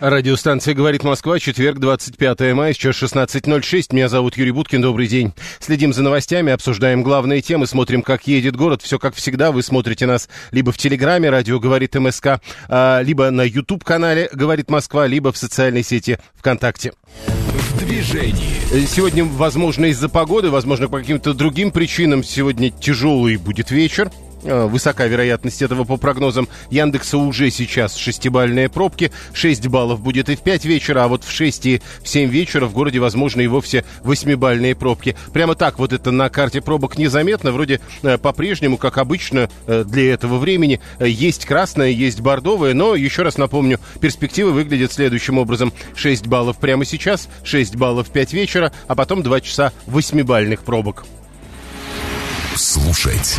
Радиостанция «Говорит Москва», четверг, 25 мая, сейчас 16.06. Меня зовут Юрий Буткин, добрый день. Следим за новостями, обсуждаем главные темы, смотрим, как едет город. Все как всегда, вы смотрите нас либо в Телеграме, радио «Говорит МСК», а, либо на YouTube-канале «Говорит Москва», либо в социальной сети ВКонтакте. В движении. Сегодня, возможно, из-за погоды, возможно, по каким-то другим причинам, сегодня тяжелый будет вечер. Э, высока вероятность этого по прогнозам Яндекса уже сейчас шестибальные пробки. 6 баллов будет и в 5 вечера, а вот в 6 и в 7 вечера в городе, возможно, и вовсе восьмибальные пробки. Прямо так вот это на карте пробок незаметно. Вроде э, по-прежнему, как обычно э, для этого времени, есть красное, есть бордовое, но, еще раз напомню, перспективы выглядят следующим образом. 6 баллов прямо сейчас, 6 баллов в 5 вечера, а потом 2 часа восьмибальных пробок. Слушать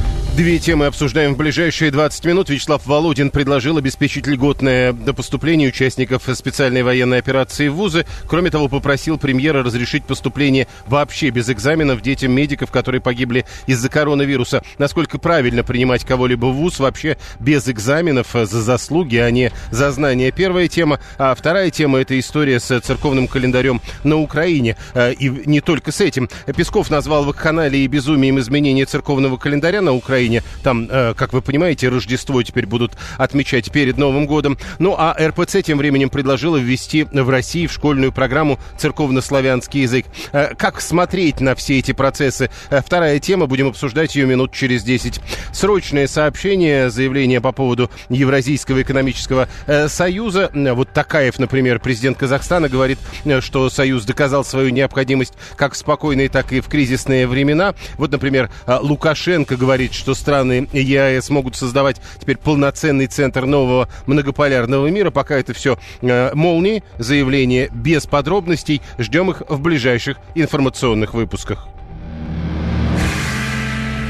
Две темы обсуждаем в ближайшие 20 минут. Вячеслав Володин предложил обеспечить льготное до поступления участников специальной военной операции в ВУЗы. Кроме того, попросил премьера разрешить поступление вообще без экзаменов детям медиков, которые погибли из-за коронавируса. Насколько правильно принимать кого-либо в ВУЗ вообще без экзаменов за заслуги, а не за знания. Первая тема. А вторая тема – это история с церковным календарем на Украине. Э, и не только с этим. Песков назвал вакханалией и безумием изменения церковного календаря на Украине Украине. Там, э, как вы понимаете, Рождество теперь будут отмечать перед Новым годом. Ну а РПЦ тем временем предложила ввести в России в школьную программу церковно-славянский язык. Э, как смотреть на все эти процессы? Э, вторая тема, будем обсуждать ее минут через 10. Срочное сообщение, заявление по поводу Евразийского экономического союза. Вот Такаев, например, президент Казахстана, говорит, что союз доказал свою необходимость как в спокойные, так и в кризисные времена. Вот, например, Лукашенко говорит, что что страны ЕАЭС могут создавать теперь полноценный центр нового многополярного мира. Пока это все э, молнии, заявления без подробностей. Ждем их в ближайших информационных выпусках.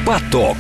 Поток.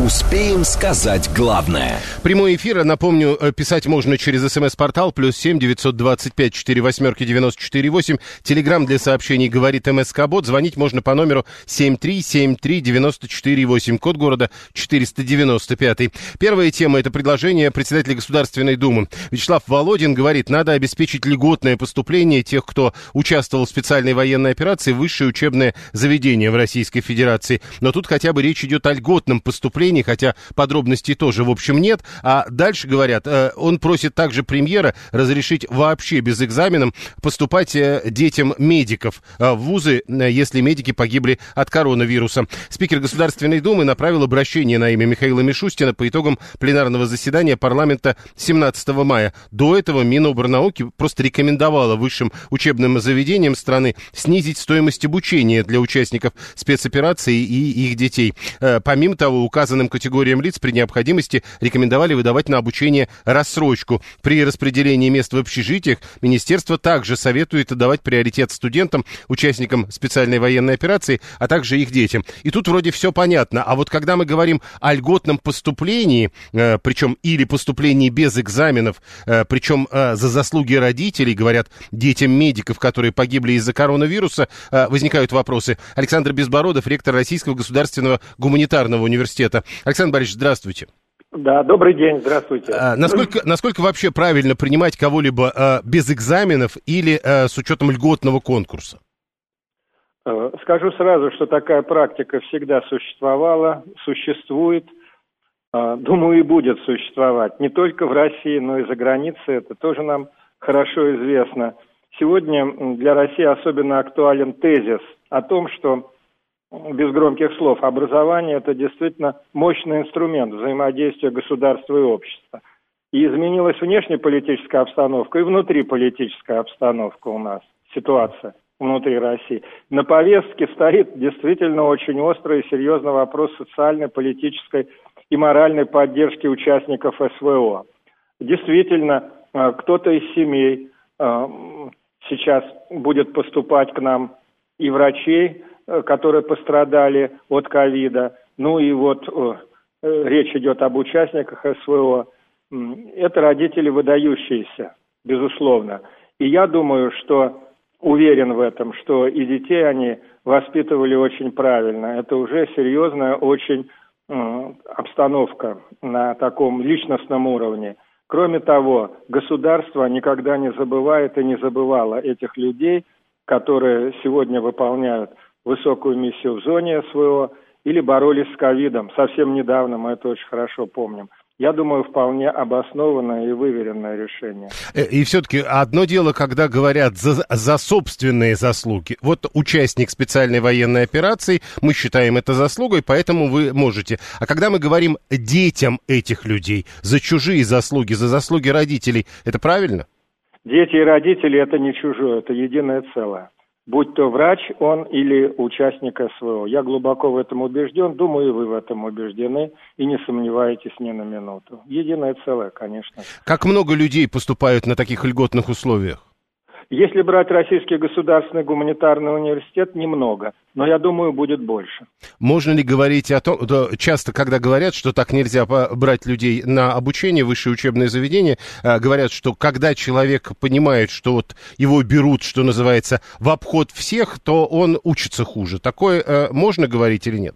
Успеем сказать главное. Прямой эфир, напомню, э, писать можно через смс-портал плюс семь девятьсот двадцать пять четыре восьмерки девяносто четыре восемь. Телеграмм для сообщений говорит МСК Бот. Звонить можно по номеру семь три семь три девяносто четыре восемь. Код города четыреста девяносто пятый. Первая тема – это предложение председателя Государственной Думы. Вячеслав Володин говорит, надо обеспечить льготное поступление тех, кто участвовал в специальной военной операции в высшее учебное заведение в Российской Федерации. Но тут хотя бы речь идет о льготном поступлении выступлений, хотя подробностей тоже, в общем, нет. А дальше говорят, э, он просит также премьера разрешить вообще без экзаменов поступать э, детям медиков э, в вузы, если медики погибли от коронавируса. Спикер Государственной Думы направил обращение на имя Михаила Мишустина по итогам пленарного заседания парламента 17 мая. До этого Миноборнауки просто рекомендовала высшим учебным заведениям страны снизить стоимость обучения для участников спецоперации и их детей. Помимо того, указано указанным категориям лиц при необходимости рекомендовали выдавать на обучение рассрочку. При распределении мест в общежитиях министерство также советует давать приоритет студентам, участникам специальной военной операции, а также их детям. И тут вроде все понятно. А вот когда мы говорим о льготном поступлении, э, причем или поступлении без экзаменов, э, причем э, за заслуги родителей, говорят, детям медиков, которые погибли из-за коронавируса, возникают вопросы. Александр Безбородов, ректор Российского государственного гуманитарного университета. Александр Борисович, здравствуйте. Да, добрый день, здравствуйте. А, насколько, насколько вообще правильно принимать кого-либо а, без экзаменов или а, с учетом льготного конкурса? Э, скажу сразу, что такая практика всегда существовала, существует, а, думаю, и будет существовать. Не только в России, но и за границей, это тоже нам хорошо известно. Сегодня для России особенно актуален тезис о том, что без громких слов, образование – это действительно мощный инструмент взаимодействия государства и общества. И изменилась внешнеполитическая обстановка и внутриполитическая обстановка у нас, ситуация внутри России. На повестке стоит действительно очень острый и серьезный вопрос социальной, политической и моральной поддержки участников СВО. Действительно, э, кто-то из семей сейчас будет поступать к нам и врачей, которые пострадали от ковида. Ну и вот речь идет об участниках СВО. Это родители выдающиеся, безусловно. И я думаю, что уверен в этом, что и детей они воспитывали очень правильно. Это уже серьезная очень э, обстановка на таком личностном уровне. Кроме того, государство никогда не забывает и не забывало этих людей, которые сегодня выполняют высокую миссию в зоне СВО или боролись с ковидом. Совсем недавно мы это очень хорошо помним я думаю, вполне обоснованное и выверенное решение. Э, и все-таки одно дело, когда говорят за, за собственные заслуги. Вот участник специальной военной операции, мы считаем это заслугой, поэтому вы можете. А когда мы говорим детям этих людей за чужие заслуги, за заслуги родителей, это правильно? Дети и родители это не чужое, это единое целое будь то врач он или участник СВО. Я глубоко в этом убежден, думаю, и вы в этом убеждены, и не сомневаетесь ни на минуту. Единое целое, конечно. Как много людей поступают на таких льготных условиях? Если брать Российский государственный гуманитарный университет, немного, но я думаю, будет больше. Можно ли говорить о том, часто, когда говорят, что так нельзя брать людей на обучение, высшее учебное заведение, а, говорят, что когда человек понимает, что вот его берут, что называется, в обход всех, то он учится хуже. Такое э, можно говорить или нет?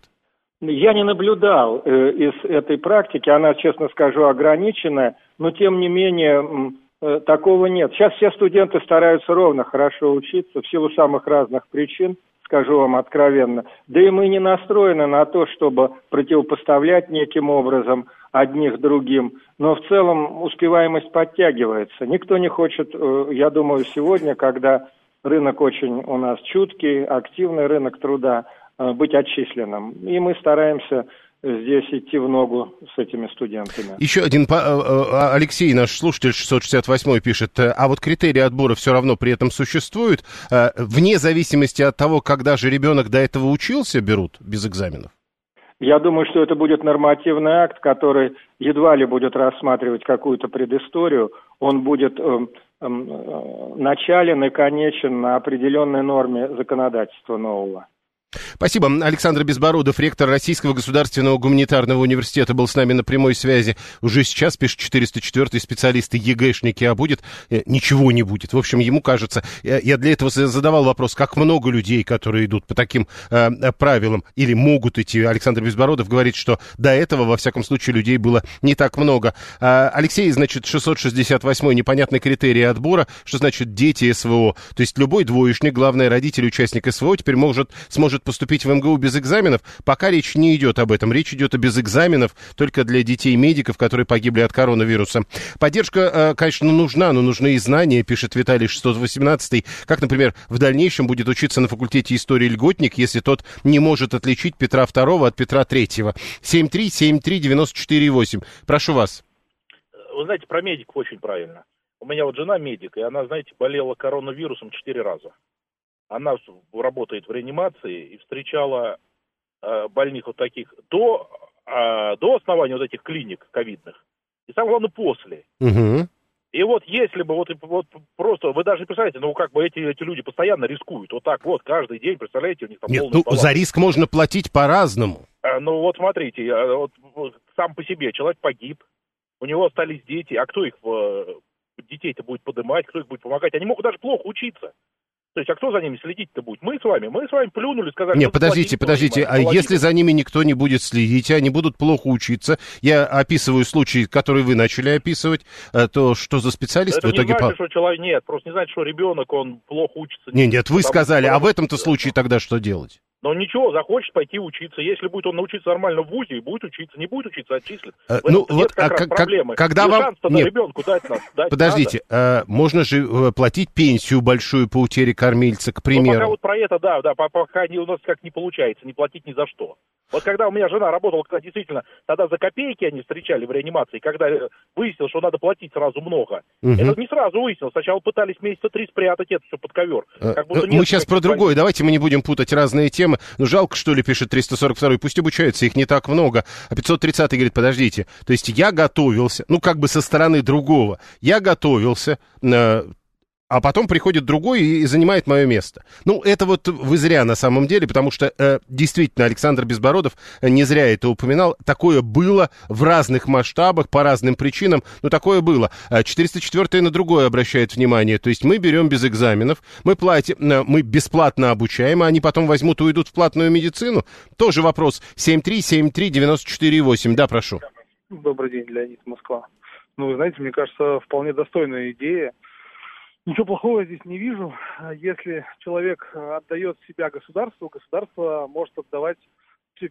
Я не наблюдал э, из этой практики, она, честно скажу, ограниченная, но тем не менее Э, такого нет. Сейчас все студенты стараются ровно хорошо учиться в силу самых разных причин, скажу вам откровенно. Да и мы не настроены на то, чтобы противопоставлять неким образом одних другим. Но в целом успеваемость подтягивается. Никто не хочет, э, я думаю, сегодня, когда рынок очень у нас чуткий, активный рынок труда, э, быть отчисленным. И мы стараемся здесь идти в ногу с этими студентами. Еще один, э, э, Алексей, наш слушатель 668 пишет, э, а вот критерии отбора все равно при этом существуют, вне зависимости от того, когда же ребенок до этого учился, берут без экзаменов? Я думаю, что это будет нормативный акт, который едва ли будет рассматривать какую-то предысторию. Он будет э, э, начален и конечен на определенной норме законодательства нового. Спасибо. Александр Безбородов, ректор Российского государственного гуманитарного университета, был с нами на прямой связи. Уже сейчас, пишет 404 специалисты, ЕГЭшники, а будет? Э, ничего не будет. В общем, ему кажется, я для этого задавал вопрос, как много людей, которые идут по таким э, правилам или могут идти. Александр Безбородов говорит, что до этого, во всяком случае, людей было не так много. А, Алексей, значит, 668 непонятный критерий отбора, что значит дети СВО. То есть любой двоечник, главное, родитель, участник СВО, теперь может, сможет может поступить в МГУ без экзаменов, пока речь не идет об этом. Речь идет о без экзаменов только для детей-медиков, которые погибли от коронавируса. Поддержка, э, конечно, нужна, но нужны и знания, пишет Виталий 618. Как, например, в дальнейшем будет учиться на факультете истории льготник, если тот не может отличить Петра II от Петра III. 7373948. Прошу вас. Вы знаете, про медиков очень правильно. У меня вот жена медик, и она, знаете, болела коронавирусом четыре раза она работает в реанимации и встречала э, больных вот таких до, э, до основания вот этих клиник ковидных, и самое главное после. Угу. И вот если бы вот, вот просто, вы даже не представляете, ну как бы эти, эти люди постоянно рискуют, вот так вот, каждый день, представляете, у них там Нет, ну баланс. за риск можно платить по-разному. А, ну вот смотрите, э, вот, сам по себе человек погиб, у него остались дети, а кто их, э, детей-то будет поднимать, кто их будет помогать, они могут даже плохо учиться. То есть, а кто за ними следить-то будет? Мы с вами. Мы с вами плюнули, сказали... Нет, подождите, подождите. А если за ними никто не будет следить, они будут плохо учиться, я описываю случай, который вы начали описывать, э, то что за специалист Это в итоге... не значит, что человек... Нет, просто не значит, что ребенок, он плохо учится. Нет, нет, вы сказали, а в этом-то случае тогда что делать? Но ничего, захочет пойти учиться. Если будет он научиться нормально в ВУЗе, будет учиться. Не будет учиться, отчислят. А, ну, вот, как а, как, проблемы. Когда И вам... Нет, ребенку дать нас, дать подождите, а, можно же э, платить пенсию большую по утере кормильца, к примеру. Ну, пока вот про это, да, да, пока не, у нас как не получается, не платить ни за что. Вот когда у меня жена работала, кстати, действительно, тогда за копейки они встречали в реанимации, когда э, выяснилось, что надо платить сразу много. Угу. Это не сразу выяснилось. Сначала пытались месяца три спрятать это все под ковер. Э, как будто мы сейчас про другое. Давайте мы не будем путать разные темы. Ну, жалко, что ли, пишет 342 Пусть обучаются, их не так много. А 530 говорит, подождите. То есть я готовился, ну, как бы со стороны другого. Я готовился, э, а потом приходит другой и занимает мое место. Ну, это вот вы зря на самом деле, потому что э, действительно Александр Безбородов э, не зря это упоминал. Такое было в разных масштабах, по разным причинам, но такое было. 404 э, на другое обращает внимание. То есть мы берем без экзаменов, мы платим, э, мы бесплатно обучаем, а они потом возьмут и уйдут в платную медицину. Тоже вопрос. 7373948. Да, прошу. Добрый день, Леонид, Москва. Ну, вы знаете, мне кажется, вполне достойная идея Ничего плохого я здесь не вижу. Если человек отдает себя государству, государство может отдавать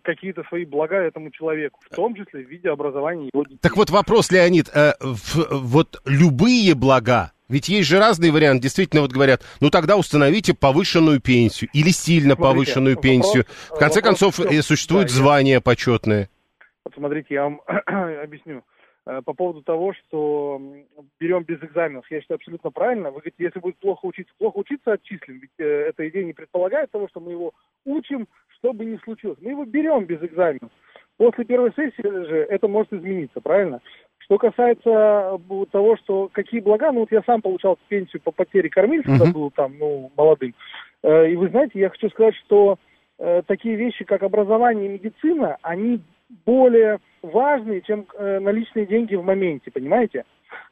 какие-то свои блага этому человеку, в том числе в виде образования его детей. Так вот вопрос, Леонид, э, в, вот любые блага, ведь есть же разные варианты. Действительно, вот говорят, ну тогда установите повышенную пенсию или сильно Смотрите, повышенную вопрос, пенсию. В конце вопрос, концов, все, существуют да, звания я... почетные. Вот смотрите, я вам объясню. Э, по поводу того, что берем без экзаменов. Я считаю абсолютно правильно. Вы говорите, если будет плохо учиться, плохо учиться отчислим. Ведь э, эта идея не предполагает того, что мы его учим, что бы ни случилось. Мы его берем без экзаменов. После первой сессии же это может измениться, правильно? Что касается э, того, что какие блага, ну вот я сам получал пенсию по потере кормильца, uh-huh. когда был там, ну, молодым. И вы знаете, я хочу сказать, что такие вещи, как образование и медицина, они более важные, чем э, наличные деньги в моменте, понимаете?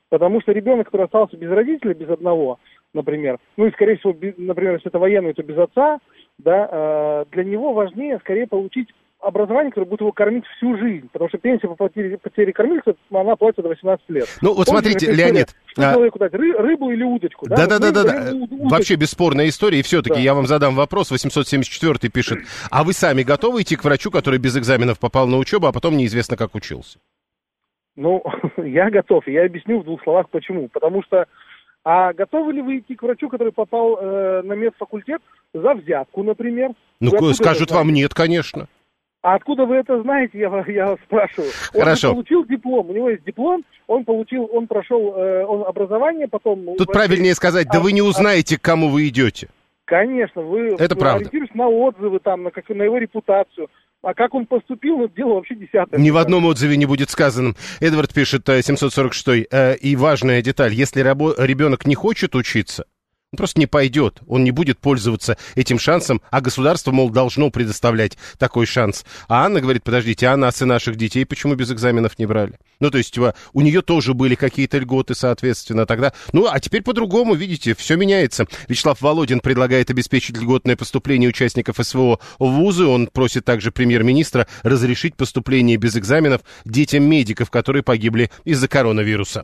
Потому что ребенок, который остался без родителя, без одного, например, ну и, скорее всего, без, например, если это военный, то без отца, да, э, для него важнее скорее получить образование, которое будет его кормить всю жизнь. Потому что пенсия по потере, потере кормильца, она платится до 18 лет. Ну, вот Помните, смотрите, Леонид... Что а... человеку дать, ры, рыбу или удочку? Да-да-да, да, вообще бесспорная история. И все-таки да. я вам задам вопрос. 874 пишет, а вы сами готовы идти к врачу, который без экзаменов попал на учебу, а потом неизвестно, как учился? Ну, я готов. Я объясню в двух словах, почему. Потому что а готовы ли вы идти к врачу, который попал э, на медфакультет за взятку, например? Ну, скажут вам нет, конечно. А откуда вы это знаете, я, я вас спрашиваю. Он Хорошо. получил диплом, у него есть диплом, он получил, он прошел э, он образование, потом... Тут правильнее сказать, да а, вы не узнаете, к кому вы идете. Конечно, вы это правда. на отзывы, там, на, как, на его репутацию. А как он поступил, ну, дело вообще десятое. Ни в одном отзыве не будет сказано. Эдвард пишет, 746 э, э, и важная деталь, если ребенок не хочет учиться, он просто не пойдет, он не будет пользоваться этим шансом, а государство, мол, должно предоставлять такой шанс. А Анна говорит, подождите, а нас и наших детей почему без экзаменов не брали? Ну, то есть у нее тоже были какие-то льготы, соответственно, тогда... Ну, а теперь по-другому, видите, все меняется. Вячеслав Володин предлагает обеспечить льготное поступление участников СВО в вузы. Он просит также премьер-министра разрешить поступление без экзаменов детям медиков, которые погибли из-за коронавируса.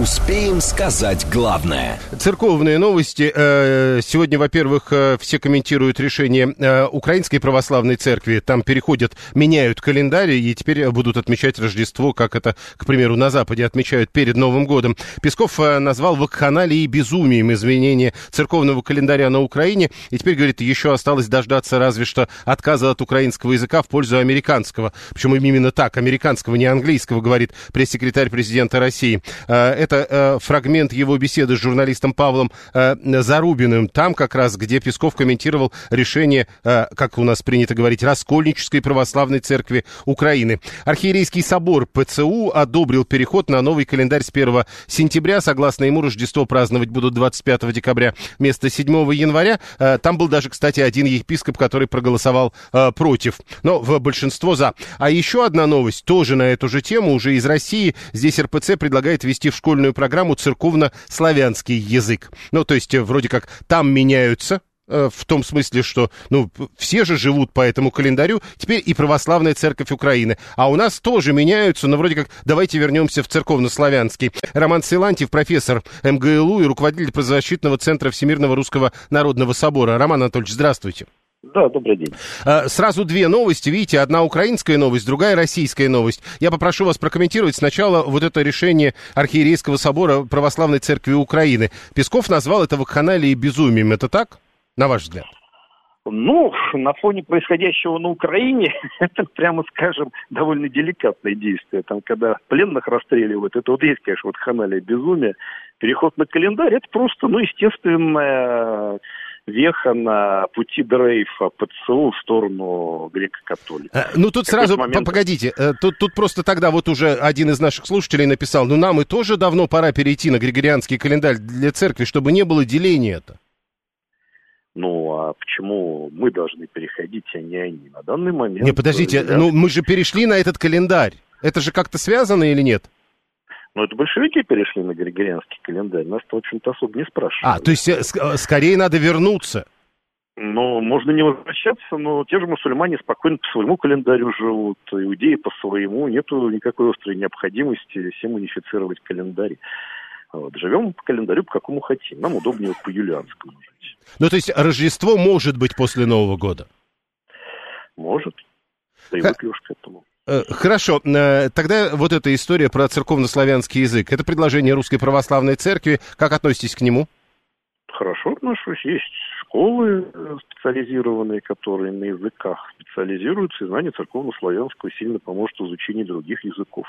Успеем сказать главное. Церковные новости. Э, сегодня, во-первых, э, все комментируют решение э, Украинской православной церкви. Там переходят, меняют календарь и теперь будут отмечать Рождество, как это, к примеру, на Западе отмечают перед Новым годом. Песков назвал вакханалией безумием изменения церковного календаря на Украине. И теперь, говорит, еще осталось дождаться разве что отказа от украинского языка в пользу американского. Почему именно так, американского, не английского, говорит пресс-секретарь президента России это э, фрагмент его беседы с журналистом Павлом э, Зарубиным. Там как раз, где Песков комментировал решение, э, как у нас принято говорить, Раскольнической православной церкви Украины. Архиерейский собор ПЦУ одобрил переход на новый календарь с 1 сентября. Согласно ему, Рождество праздновать будут 25 декабря вместо 7 января. Э, там был даже, кстати, один епископ, который проголосовал э, против. Но в большинство за. А еще одна новость, тоже на эту же тему, уже из России. Здесь РПЦ предлагает ввести в школу школьную программу церковно-славянский язык. Ну, то есть, э, вроде как там меняются э, в том смысле, что, ну, все же живут по этому календарю, теперь и православная церковь Украины. А у нас тоже меняются, но вроде как давайте вернемся в церковно-славянский. Роман Силантьев, профессор МГЛУ и руководитель правозащитного центра Всемирного Русского Народного Собора. Роман Анатольевич, здравствуйте. Да, добрый день. А, сразу две новости. Видите, одна украинская новость, другая российская новость. Я попрошу вас прокомментировать сначала вот это решение Архиерейского собора Православной Церкви Украины. Песков назвал это вакханалией безумием. Это так, на ваш взгляд? Ну, на фоне происходящего на Украине, это, прямо скажем, довольно деликатное действие. Там, когда пленных расстреливают, это вот есть, конечно, вот ханалия безумие. Переход на календарь, это просто, ну, естественное веха на пути дрейфа ПЦУ в сторону греко-католиков. Э, ну, тут сразу, момент... погодите, э, тут, тут просто тогда вот уже один из наших слушателей написал, ну, нам и тоже давно пора перейти на григорианский календарь для церкви, чтобы не было деления это. Ну, а почему мы должны переходить, а не они? На данный момент... Не, подождите, для... ну мы же перешли на этот календарь. Это же как-то связано или нет? Ну, это большевики перешли на григорианский календарь. Нас-то, в общем-то, особо не спрашивают. А, то есть э, э, скорее надо вернуться? Ну, можно не возвращаться, но те же мусульмане спокойно по своему календарю живут, иудеи по своему. Нету никакой острой необходимости всем унифицировать календарь. Вот. Живем по календарю, по какому хотим. Нам удобнее по юлианскому жить. Ну, то есть Рождество может быть после Нового года? Может. Привыкли уж к этому. Э, хорошо, э, тогда вот эта история про церковно-славянский язык. Это предложение Русской Православной Церкви. Как относитесь к нему? Хорошо отношусь. Есть школы э, специализированные, которые на языках специализируются, и знание церковно-славянского сильно поможет в изучении других языков.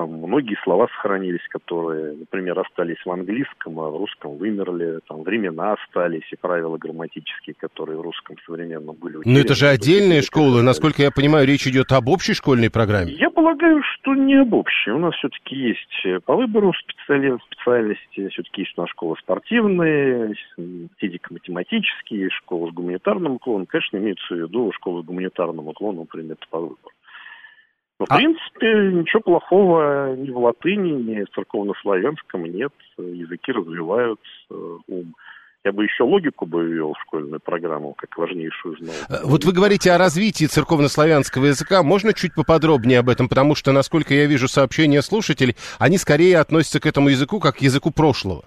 Там многие слова сохранились, которые, например, остались в английском, а в русском вымерли. Там времена остались и правила грамматические, которые в русском современном были. Но это же отдельные школы. Насколько я понимаю, речь идет об общей школьной программе. Я полагаю, что не об общей. У нас все-таки есть э, по выбору специали... специальности, все-таки есть у нас школы спортивные, физико-математические, школы с гуманитарным уклоном. Конечно, имеется в виду школы с гуманитарным уклоном, предмет по выбору. Но, в а... принципе, ничего плохого ни в латыни, ни в церковнославянском нет. Языки развивают ум. Я бы еще логику бы ввел в школьную программу, как важнейшую знал. Э, вот вы говорите о развитии церковнославянского языка. Можно чуть поподробнее об этом? Потому что, насколько я вижу сообщения слушателей, они скорее относятся к этому языку как к языку прошлого.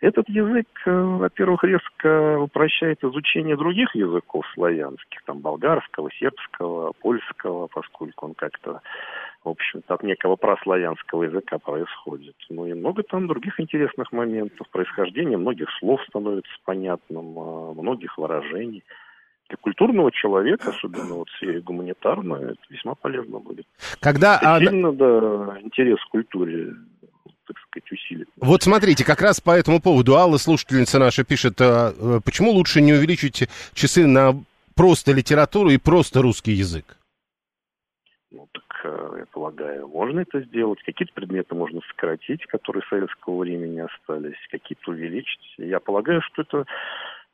Этот язык, э, во-первых, резко упрощает изучение других языков славянских, там болгарского, сербского, польского, поскольку он как-то, в общем-то, от некого прославянского языка происходит. Ну и много там других интересных моментов. Происхождение многих слов становится понятным, а, многих выражений для культурного человека, особенно вот в сфере гуманитарной, это весьма полезно будет. Когда... Это сильно, да, интерес к культуре так сказать, усилит. Вот смотрите, как раз по этому поводу Алла, слушательница наша, пишет, а, э, почему лучше не увеличить часы на просто литературу и просто русский язык? Ну, так, э, я полагаю, можно это сделать. Какие-то предметы можно сократить, которые советского времени остались, какие-то увеличить. Я полагаю, что это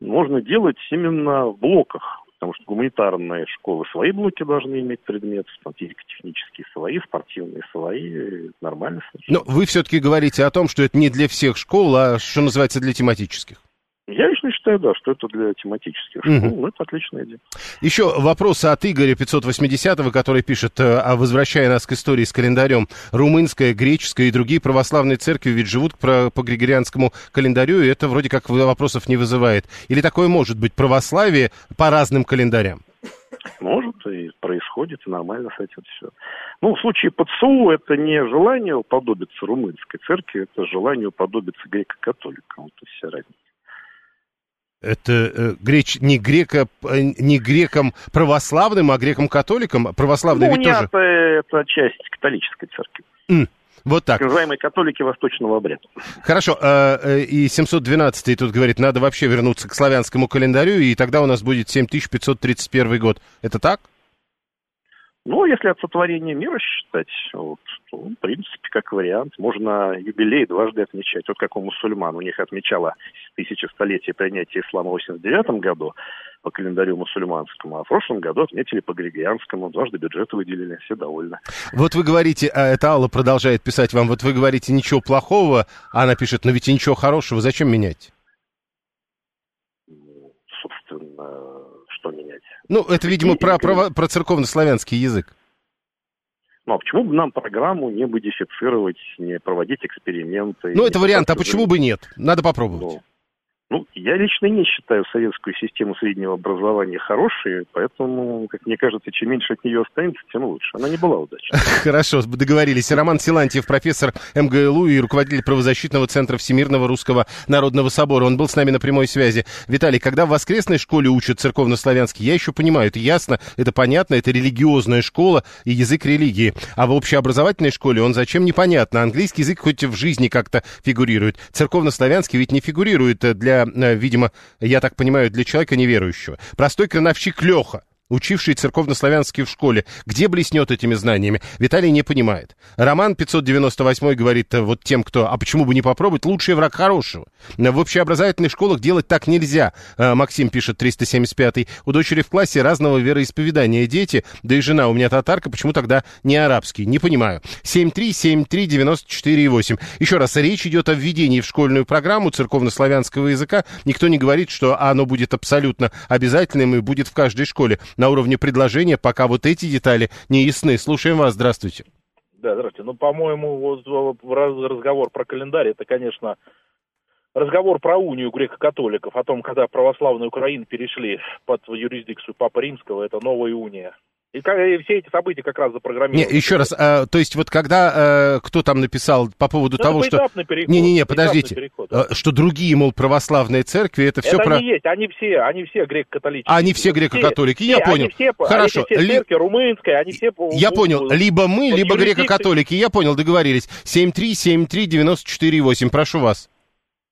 можно делать именно в блоках потому что гуманитарные школы свои блоки должны иметь предметы, там физико-технические свои, спортивные свои, нормально. Но вы все-таки говорите о том, что это не для всех школ, а, что называется, для тематических. Я лично считаю, да, что это для тематических школ. Угу. Ну, это отличная идея. Еще вопрос от Игоря 580-го, который пишет, э, а возвращая нас к истории с календарем, румынская, греческая и другие православные церкви ведь живут по, по григорианскому календарю, и это вроде как вопросов не вызывает. Или такое может быть православие по разным календарям? Может, и происходит, и нормально с этим все. Ну, в случае ПЦУ это не желание уподобиться румынской церкви, это желание уподобиться греко-католикам. Это вся разница. Это э, греч, не, греко, э, не грекам православным, а грекам католикам? Православные ну, ведь нет, тоже... это часть католической церкви. Mm. Вот так. Так называемые католики восточного обряда. Хорошо. Э, э, и 712 тут говорит, надо вообще вернуться к славянскому календарю, и тогда у нас будет 7531 год. Это так? Ну, если от сотворения мира считать, вот, то, в принципе, как вариант, можно юбилей дважды отмечать. Вот как у мусульман. У них отмечало тысячестолетие принятия ислама в 89 году по календарю мусульманскому, а в прошлом году отметили по григорианскому, дважды бюджеты выделили, все довольны. Вот вы говорите, а это Алла продолжает писать вам, вот вы говорите ничего плохого, а она пишет, но ведь и ничего хорошего, зачем менять? Ну, собственно. Ну, это, видимо, про, про, про церковно-славянский язык. Ну, а почему бы нам программу не модифицировать, не проводить эксперименты? Ну, это вариант, а почему бы нет? Надо попробовать. Ну, ну, я лично не считаю советскую систему среднего образования хорошей, поэтому, как мне кажется, чем меньше от нее останется, тем лучше. Она не была удачной. Хорошо, договорились. Роман Силантьев, профессор МГЛУ и руководитель правозащитного центра Всемирного Русского Народного Собора. Он был с нами на прямой связи. Виталий, когда в воскресной школе учат церковно-славянский, я еще понимаю, это ясно, это понятно, это религиозная школа и язык религии. А в общеобразовательной школе он зачем непонятно. Английский язык хоть в жизни как-то фигурирует. Церковно-славянский ведь не фигурирует для э, видимо, я так понимаю, для человека неверующего. Простой крановщик Леха учивший церковнославянский в школе, где блеснет этими знаниями, Виталий не понимает. Роман 598 говорит э, вот тем, кто, а почему бы не попробовать, лучший враг хорошего. В общеобразовательных школах делать так нельзя, э, Максим пишет 375 У дочери в классе разного вероисповедания дети, да и жена у меня татарка, почему тогда не арабский? Не понимаю. 7373948. Еще раз, речь идет о введении в школьную программу церковнославянского языка. Никто не говорит, что оно будет абсолютно обязательным и будет в каждой школе на уровне предложения, пока вот эти детали не ясны. Слушаем вас, здравствуйте. Да, здравствуйте. Ну, по-моему, вот разговор про календарь, это, конечно, разговор про унию греко-католиков, о том, когда православные Украины перешли под юрисдикцию Папы Римского, это новая уния. И, и все эти события как раз запрограммированы. Не, еще раз, а, то есть вот когда а, кто там написал по поводу ну, того, что... Не-не-не, подождите, да. что другие, мол, православные церкви, это все это про... они есть, они все, они все греко-католические. Они все греко-католики, я понял. Они все, Хорошо. Они все церкви, Ли... румынская, они все... Я понял, либо мы, вот либо греко-католики, я понял, договорились. 7373948, прошу вас.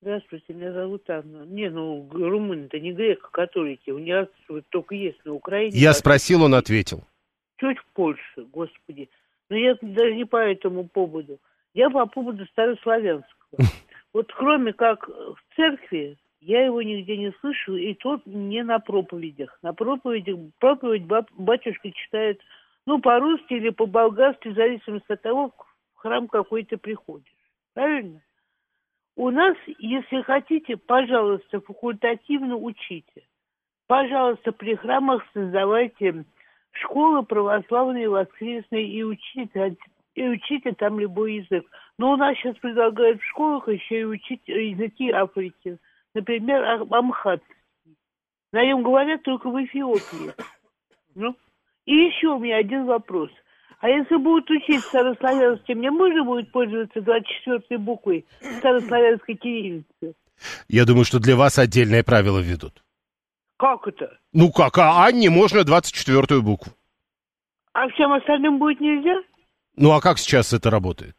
Здравствуйте, меня зовут Анна. Не, ну, румыны-то не греко-католики, у них только есть на Украине. Я спросил, он ответил чуть Польше, господи. Но я даже не по этому поводу. Я по поводу старославянского. Вот кроме как в церкви, я его нигде не слышу, и тот не на проповедях. На проповедях, проповедь батюшка читает, ну, по-русски или по-болгарски, в зависимости от того, в храм какой то приходишь. Правильно? У нас, если хотите, пожалуйста, факультативно учите. Пожалуйста, при храмах создавайте школы православные, воскресные, и учите, и учите там любой язык. Но у нас сейчас предлагают в школах еще и учить языки Африки. Например, амхатский. На нем говорят только в Эфиопии. Ну, и еще у меня один вопрос. А если будут учить старославянский, мне можно будет пользоваться 24-й буквой старославянской кириллицы? Я думаю, что для вас отдельное правило введут. Как это? Ну как, а Анне можно 24-ю букву. А всем остальным будет нельзя? Ну а как сейчас это работает?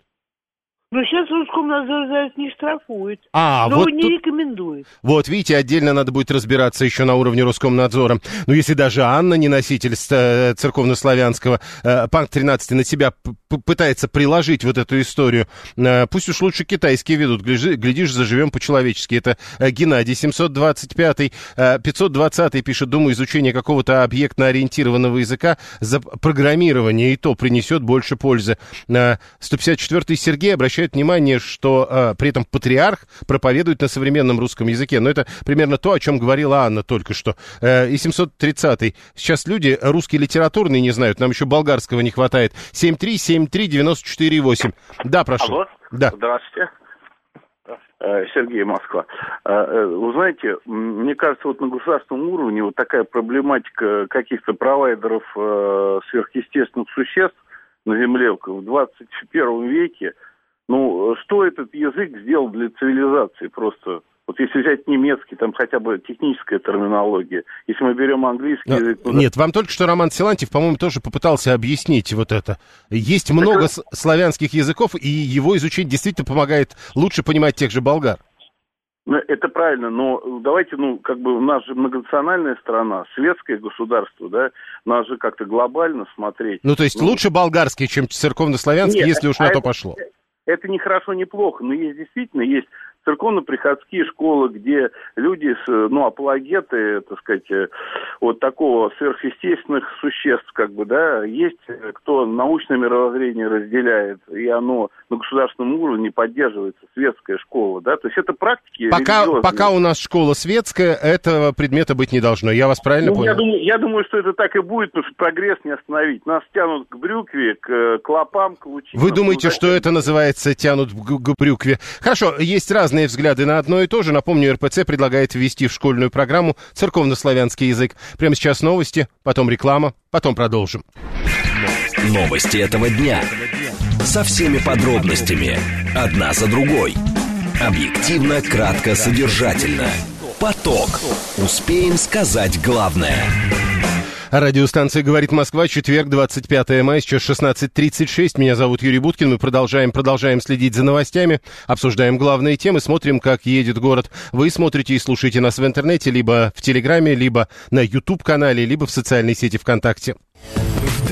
Но сейчас Роскомнадзор за это не штрафует. А, но вот не тут... рекомендует. Вот, видите, отдельно надо будет разбираться еще на уровне Роскомнадзора. Но если даже Анна, не носитель э, церковнославянского, э, Панк 13 на себя пытается приложить вот эту историю, э, пусть уж лучше китайские ведут. Глядишь, заживем по-человечески. Это Геннадий 725 520 пишет, думаю, изучение какого-то объектно-ориентированного языка за программирование и то принесет больше пользы. 154 Сергей обращается обращают внимание, что э, при этом патриарх проповедует на современном русском языке. Но это примерно то, о чем говорила Анна только что. Э, и 730-й. Сейчас люди русский литературный не знают, нам еще болгарского не хватает. 7373948. Да, прошу. Алло. Да. Здравствуйте. Э, Сергей Москва. Э, э, вы знаете, мне кажется, вот на государственном уровне вот такая проблематика каких-то провайдеров сверхъестественных существ на Земле в 21 веке, ну, что этот язык сделал для цивилизации просто? Вот если взять немецкий, там хотя бы техническая терминология. Если мы берем английский Но, язык... Нет, вам только что Роман Силантьев, по-моему, тоже попытался объяснить вот это. Есть много так... славянских языков, и его изучение действительно помогает лучше понимать тех же болгар. Ну, это правильно, но давайте, ну, как бы у нас же многонациональная страна, светское государство, да, нас же как-то глобально смотреть. Ну, то есть ну... лучше болгарский, чем церковнославянский, Нет, если уж а на это, то пошло это не хорошо, не плохо, но есть действительно есть церковно-приходские школы, где люди, ну, апологеты, так сказать, э, вот такого сверхъестественных существ, как бы, да, есть э, кто научное мировоззрение разделяет, и оно на государственном уровне поддерживается, светская школа, да, то есть это практики Пока, пока у нас школа светская, этого предмета быть не должно, я вас правильно ну, понял? Я думаю, я думаю, что это так и будет, потому что прогресс не остановить. Нас тянут к брюкве, к клопам, к лучинам. Вы думаете, что это называется тянут к брюкве? Хорошо, есть разные разные взгляды на одно и то же. Напомню, РПЦ предлагает ввести в школьную программу церковнославянский язык. Прямо сейчас новости, потом реклама, потом продолжим. Новости этого дня. Со всеми подробностями. Одна за другой. Объективно, кратко, содержательно. Поток. Успеем сказать главное. Радиостанция «Говорит Москва», четверг, 25 мая, сейчас 16.36. Меня зовут Юрий Буткин. Мы продолжаем, продолжаем следить за новостями, обсуждаем главные темы, смотрим, как едет город. Вы смотрите и слушаете нас в интернете, либо в Телеграме, либо на YouTube-канале, либо в социальной сети ВКонтакте.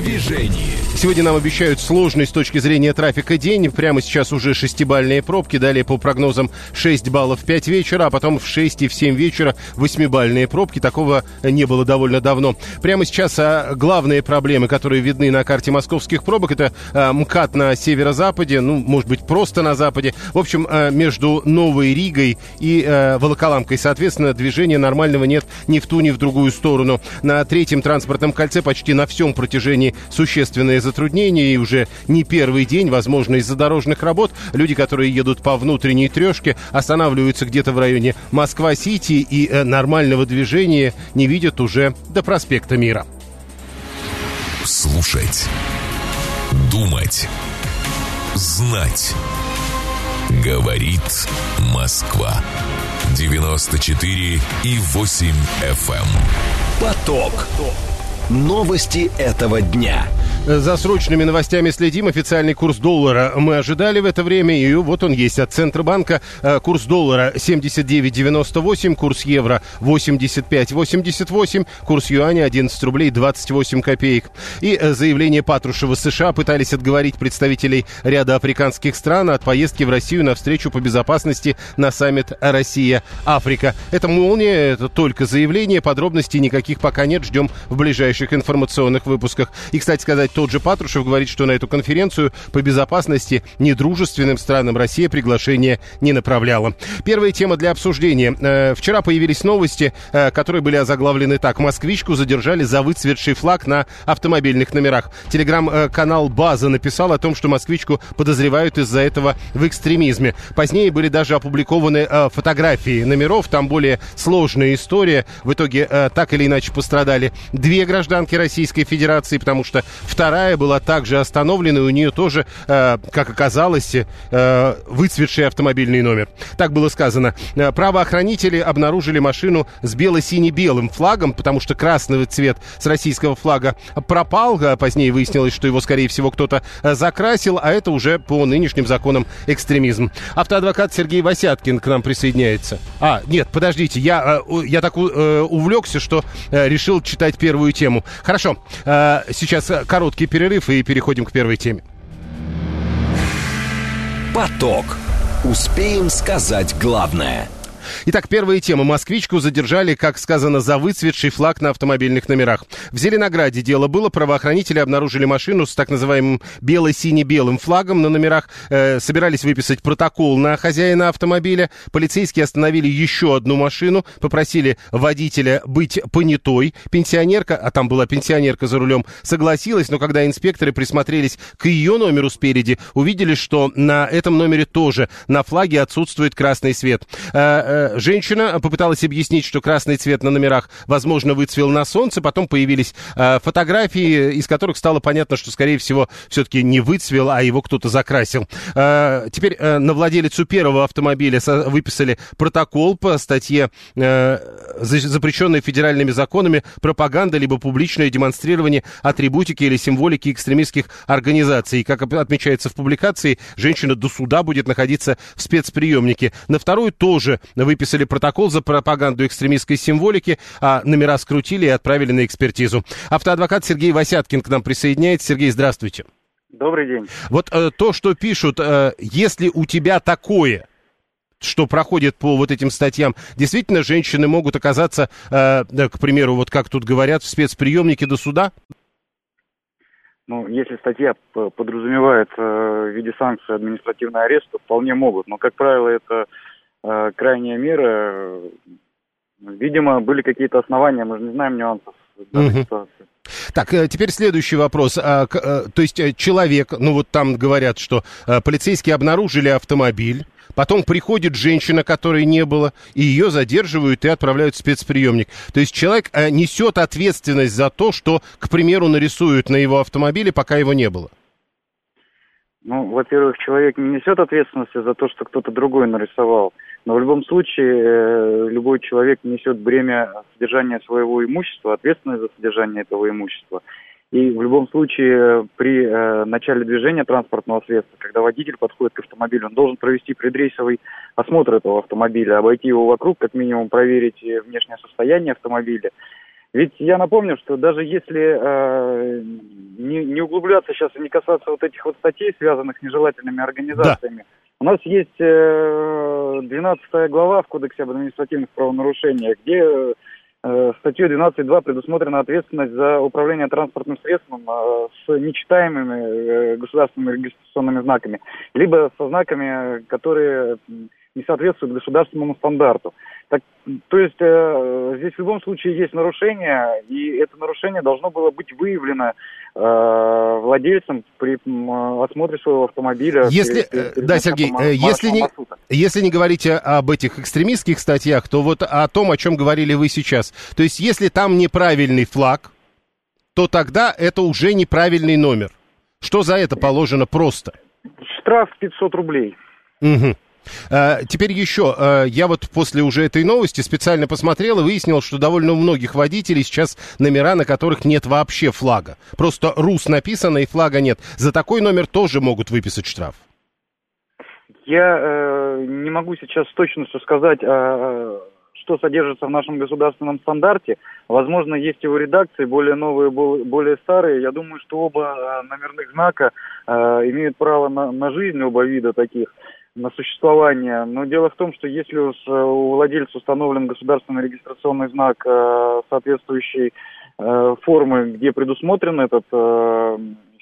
Движении. Сегодня нам обещают сложный с точки зрения трафика день. Прямо сейчас уже шестибальные пробки. Далее по прогнозам 6 баллов в 5 вечера, а потом в 6 и в 7 вечера восьмибальные пробки. Такого не было довольно давно. Прямо сейчас а, главные проблемы, которые видны на карте московских пробок, это а, МКАД на северо-западе, ну, может быть, просто на западе. В общем, а, между Новой Ригой и а, Волоколамкой, соответственно, движения нормального нет ни в ту, ни в другую сторону. На третьем транспортном кольце почти на всем протяжении существенные затруднения, и уже не первый день, возможно, из-за дорожных работ, люди, которые едут по внутренней трешке, останавливаются где-то в районе Москва-Сити и э, нормального движения не видят уже до проспекта Мира. Слушать. Думать. Знать. Говорит Москва. 94 и 8 FM. Эм. Поток. Новости этого дня. За срочными новостями следим. Официальный курс доллара мы ожидали в это время. И вот он есть от Центробанка. Э, курс доллара 79,98, курс евро 85,88, курс юаня 11 рублей 28 копеек. И э, заявление Патрушева США пытались отговорить представителей ряда африканских стран от поездки в Россию на встречу по безопасности на саммит Россия-Африка. Это молния, это только заявление. Подробностей никаких пока нет. Ждем в ближайших информационных выпусках. И, кстати сказать, тот же Патрушев говорит, что на эту конференцию по безопасности недружественным странам Россия приглашение не направляла. Первая тема для обсуждения. Э, вчера появились новости, э, которые были озаглавлены так. Москвичку задержали за выцветший флаг на автомобильных номерах. Телеграм-канал «База» написал о том, что москвичку подозревают из-за этого в экстремизме. Позднее были даже опубликованы э, фотографии номеров. Там более сложная история. В итоге так или иначе пострадали две гражданки Российской Федерации, потому что вторая была также остановлена, и у нее тоже, э, как оказалось, э, выцветший автомобильный номер. Так было сказано. Э, правоохранители обнаружили машину с бело-сине-белым флагом, потому что красный цвет с российского флага пропал. А позднее выяснилось, что его, скорее всего, кто-то э, закрасил, а это уже по нынешним законам экстремизм. Автоадвокат Сергей Васяткин к нам присоединяется. А, нет, подождите, я, э, я так увлекся, что решил читать первую тему. Хорошо, сейчас короткий перерыв и переходим к первой теме. Поток. Успеем сказать главное – Итак, первая тема. Москвичку задержали, как сказано, за выцветший флаг на автомобильных номерах. В Зеленограде дело было. Правоохранители обнаружили машину с так называемым бело-сине-белым флагом на номерах. Э, собирались выписать протокол на хозяина автомобиля. Полицейские остановили еще одну машину. Попросили водителя быть понятой. Пенсионерка, а там была пенсионерка за рулем, согласилась. Но когда инспекторы присмотрелись к ее номеру спереди, увидели, что на этом номере тоже на флаге отсутствует красный свет. Э, Э, женщина попыталась объяснить, что красный цвет на номерах, возможно, выцвел на солнце. Потом появились э, фотографии, из которых стало понятно, что, скорее всего, все-таки не выцвел, а его кто-то закрасил. Э, теперь на владелицу первого автомобиля выписали протокол по статье, запрещенной федеральными законами, пропаганда либо публичное демонстрирование атрибутики или символики экстремистских организаций. И, как отмечается в публикации, женщина до суда будет находиться в спецприемнике. На вторую тоже выписали протокол за пропаганду экстремистской символики, а номера скрутили и отправили на экспертизу. Автоадвокат Сергей Васяткин к нам присоединяется. Сергей, здравствуйте. Добрый день. Вот э, то, что пишут, э, если у тебя такое, что проходит по вот этим статьям, действительно женщины могут оказаться, э, к примеру, вот как тут говорят, в спецприемнике до суда? Ну, если статья подразумевает э, в виде санкции административный арест, то вполне могут. Но, как правило, это э, крайняя мера. Видимо, были какие-то основания, мы же не знаем нюансов данной угу. ситуации. Так, э, теперь следующий вопрос. А, э, то есть э, человек, ну вот там говорят, что полицейские обнаружили автомобиль, потом приходит женщина, которой не было, и ее задерживают и отправляют в спецприемник. То есть человек несет ответственность за то, что, к примеру, нарисуют на его автомобиле, пока его не было. Ну, во-первых, человек не несет ответственности за то, что кто-то другой нарисовал. Но в любом случае э, любой человек несет бремя содержания своего имущества, ответственность за содержание этого имущества. И в любом случае при э, начале движения транспортного средства, когда водитель подходит к автомобилю, он должен провести предрейсовый осмотр этого автомобиля, обойти его вокруг, как минимум проверить э, внешнее состояние автомобиля. Ведь я напомню, что даже если э, не, не углубляться сейчас и не касаться вот этих вот статей, связанных с нежелательными организациями, да. у нас есть э, 12 глава в Кодексе об административных правонарушениях, где Э, статьей 12.2 предусмотрена ответственность за управление транспортным средством э, с нечитаемыми э, государственными регистрационными знаками, либо со знаками, которые не соответствуют государственному стандарту. Так, то есть э, здесь в любом случае есть нарушение, и это нарушение должно было быть выявлено э, владельцем при э, осмотре своего автомобиля. Если, перед, перед да, Сергей, если не, если не говорить об этих экстремистских статьях, то вот о том, о чем говорили вы сейчас. То есть если там неправильный флаг, то тогда это уже неправильный номер. Что за это положено просто? Штраф 500 рублей. Угу. А, теперь еще, а, я вот после уже этой новости специально посмотрел и выяснил, что довольно у многих водителей сейчас номера, на которых нет вообще флага. Просто РУС написано и флага нет. За такой номер тоже могут выписать штраф. Я э, не могу сейчас с точностью сказать, э, что содержится в нашем государственном стандарте. Возможно, есть его редакции, более новые, более старые. Я думаю, что оба номерных знака э, имеют право на, на жизнь, оба вида таких на существование. Но дело в том, что если у владельца установлен государственный регистрационный знак э, соответствующей э, формы, где предусмотрен этот э,